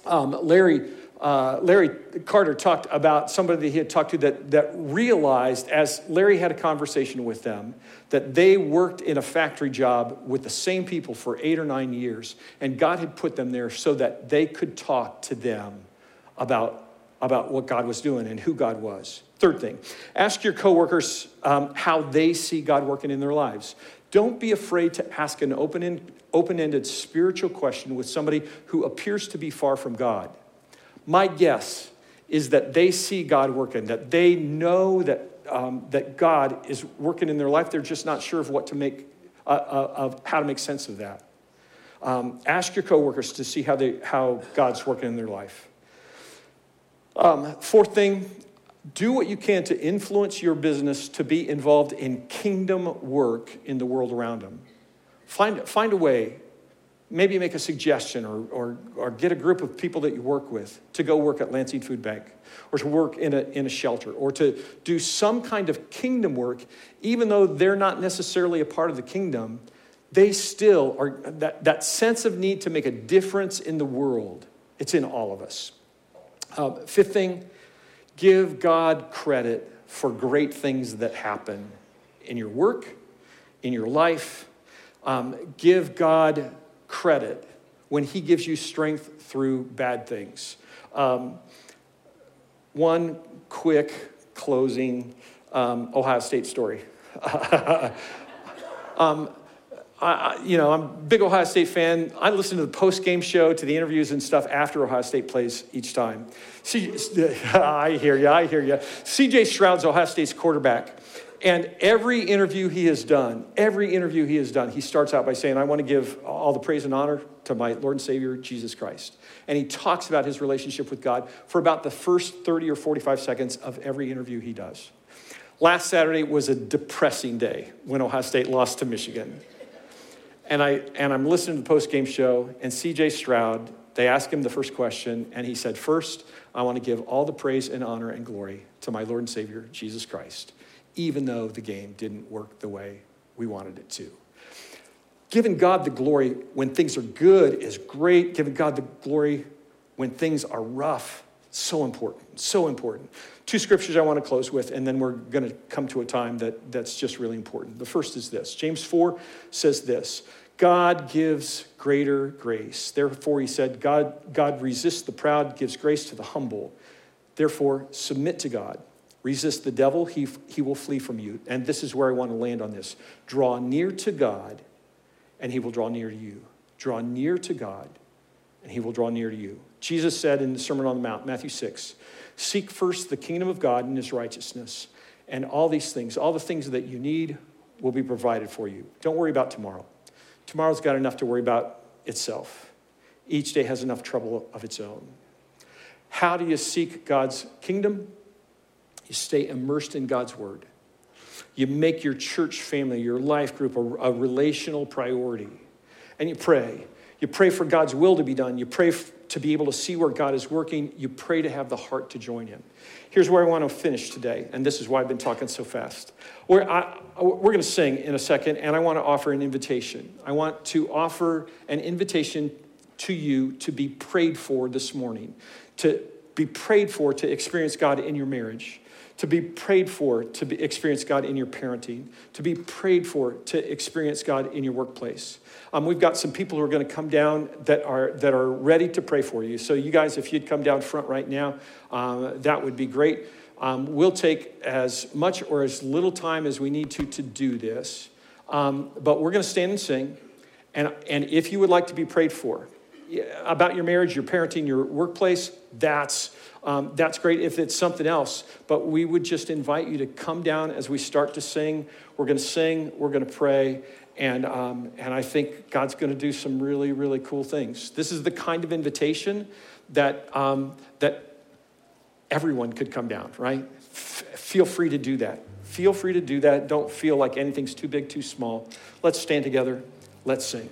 Speaker 7: um, Larry uh, Larry Carter talked about somebody that he had talked to that, that realized, as Larry had a conversation with them, that they worked in a factory job with the same people for eight or nine years, and God had put them there so that they could talk to them about, about what God was doing and who God was. Third thing, ask your coworkers um, how they see God working in their lives. Don't be afraid to ask an open ended spiritual question with somebody who appears to be far from God. My guess is that they see God working, that they know that, um, that God is working in their life. They're just not sure of what to make, uh, uh, of how to make sense of that. Um, ask your coworkers to see how, they, how God's working in their life. Um, fourth thing, do what you can to influence your business to be involved in kingdom work in the world around them. Find, find a way maybe make a suggestion or, or, or get a group of people that you work with to go work at Lansing Food Bank or to work in a, in a shelter or to do some kind of kingdom work, even though they're not necessarily a part of the kingdom, they still are that, that sense of need to make a difference in the world. It's in all of us. Uh, fifth thing, give God credit for great things that happen in your work, in your life. Um, give God credit when He gives you strength through bad things. Um, one quick closing um, Ohio State story. um, I, you know, I'm a big Ohio State fan. I listen to the post game show, to the interviews and stuff after Ohio State plays each time. See, I hear you, I hear you. CJ Stroud's Ohio State's quarterback. And every interview he has done, every interview he has done, he starts out by saying, I want to give all the praise and honor to my Lord and Savior, Jesus Christ. And he talks about his relationship with God for about the first 30 or 45 seconds of every interview he does. Last Saturday was a depressing day when Ohio State lost to Michigan. And, I, and I'm listening to the post game show, and CJ Stroud, they asked him the first question, and he said, First, I want to give all the praise and honor and glory to my Lord and Savior, Jesus Christ even though the game didn't work the way we wanted it to. Giving God the glory when things are good is great. Giving God the glory when things are rough, so important, so important. Two scriptures I want to close with, and then we're going to come to a time that, that's just really important. The first is this James 4 says this God gives greater grace. Therefore, he said, God, God resists the proud, gives grace to the humble. Therefore, submit to God. Resist the devil, he, he will flee from you. And this is where I want to land on this. Draw near to God, and he will draw near to you. Draw near to God, and he will draw near to you. Jesus said in the Sermon on the Mount, Matthew 6, Seek first the kingdom of God and his righteousness, and all these things, all the things that you need, will be provided for you. Don't worry about tomorrow. Tomorrow's got enough to worry about itself. Each day has enough trouble of its own. How do you seek God's kingdom? You stay immersed in God's word. You make your church family, your life group, a, a relational priority. And you pray. You pray for God's will to be done. You pray to be able to see where God is working. You pray to have the heart to join Him. Here's where I want to finish today, and this is why I've been talking so fast. We're, I, we're going to sing in a second, and I want to offer an invitation. I want to offer an invitation to you to be prayed for this morning, to be prayed for to experience God in your marriage to be prayed for to experience God in your parenting, to be prayed for to experience God in your workplace. Um, we've got some people who are going to come down that are, that are ready to pray for you. So, you guys, if you'd come down front right now, um, that would be great.
Speaker 1: Um, we'll take as much or as little time as we need to to do this. Um, but we're going to stand and sing. And, and if you would like to be prayed for about your marriage, your parenting, your workplace, that's, um, that's great if it's something else. But we would just invite you to come down as we start to sing. We're going to sing, we're going to pray, and, um, and I think God's going to do some really, really cool things. This is the kind of invitation that, um, that everyone could come down, right? F- feel free to do that. Feel free to do that. Don't feel like anything's too big, too small. Let's stand together. Let's sing.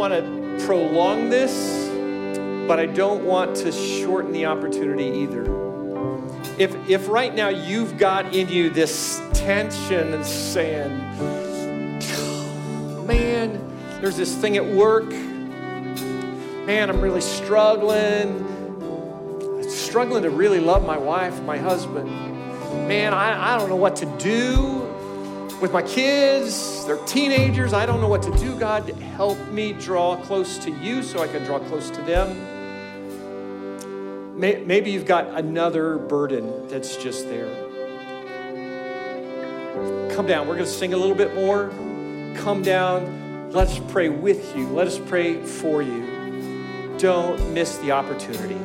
Speaker 1: Want to prolong this, but I don't want to shorten the opportunity either. If, if right now you've got in you this tension and saying, man, there's this thing at work, man, I'm really struggling, struggling to really love my wife, my husband. Man, I, I don't know what to do with my kids. They're teenagers. I don't know what to do. God, help me draw close to you so I can draw close to them. Maybe you've got another burden that's just there. Come down. We're going to sing a little bit more. Come down. Let us pray with you. Let us pray for you. Don't miss the opportunity.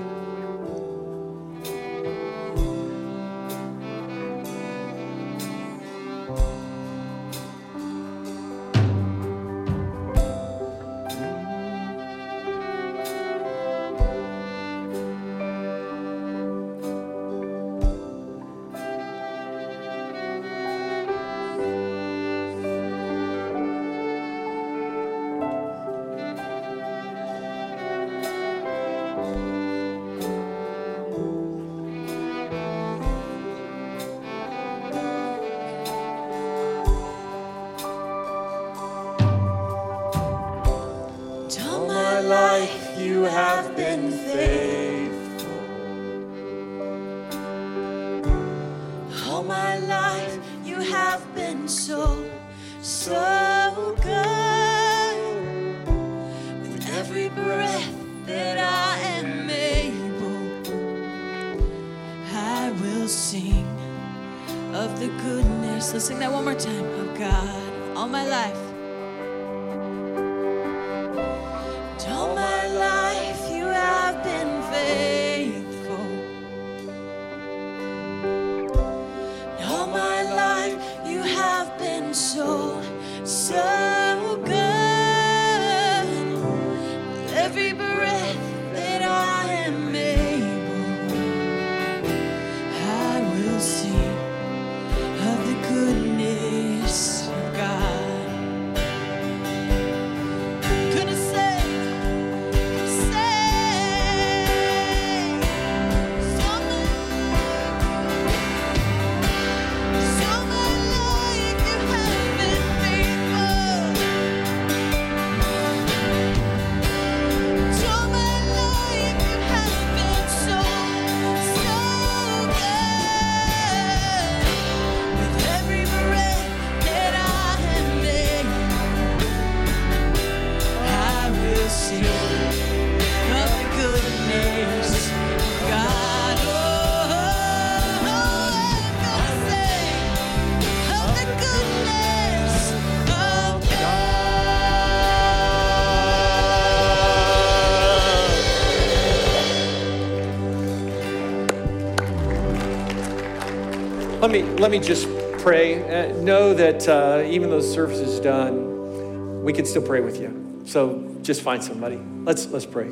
Speaker 1: Let me, just pray. Uh, know that uh, even though the service is done, we can still pray with you. So just find somebody. Let's, let's pray.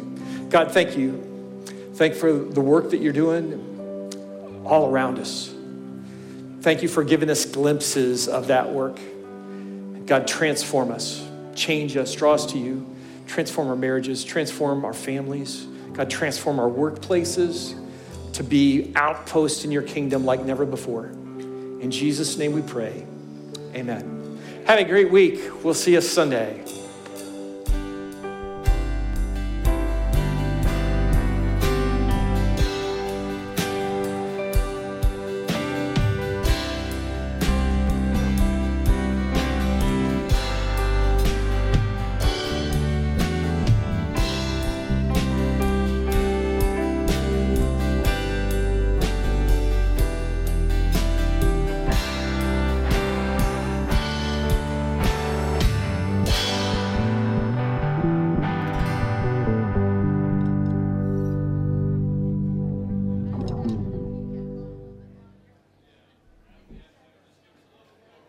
Speaker 1: God, thank you. Thank you for the work that you're doing all around us. Thank you for giving us glimpses of that work. God, transform us, change us, draw us to you, transform our marriages, transform our families. God, transform our workplaces to be outposts in your kingdom like never before. In Jesus' name we pray. Amen. Have a great week. We'll see you Sunday.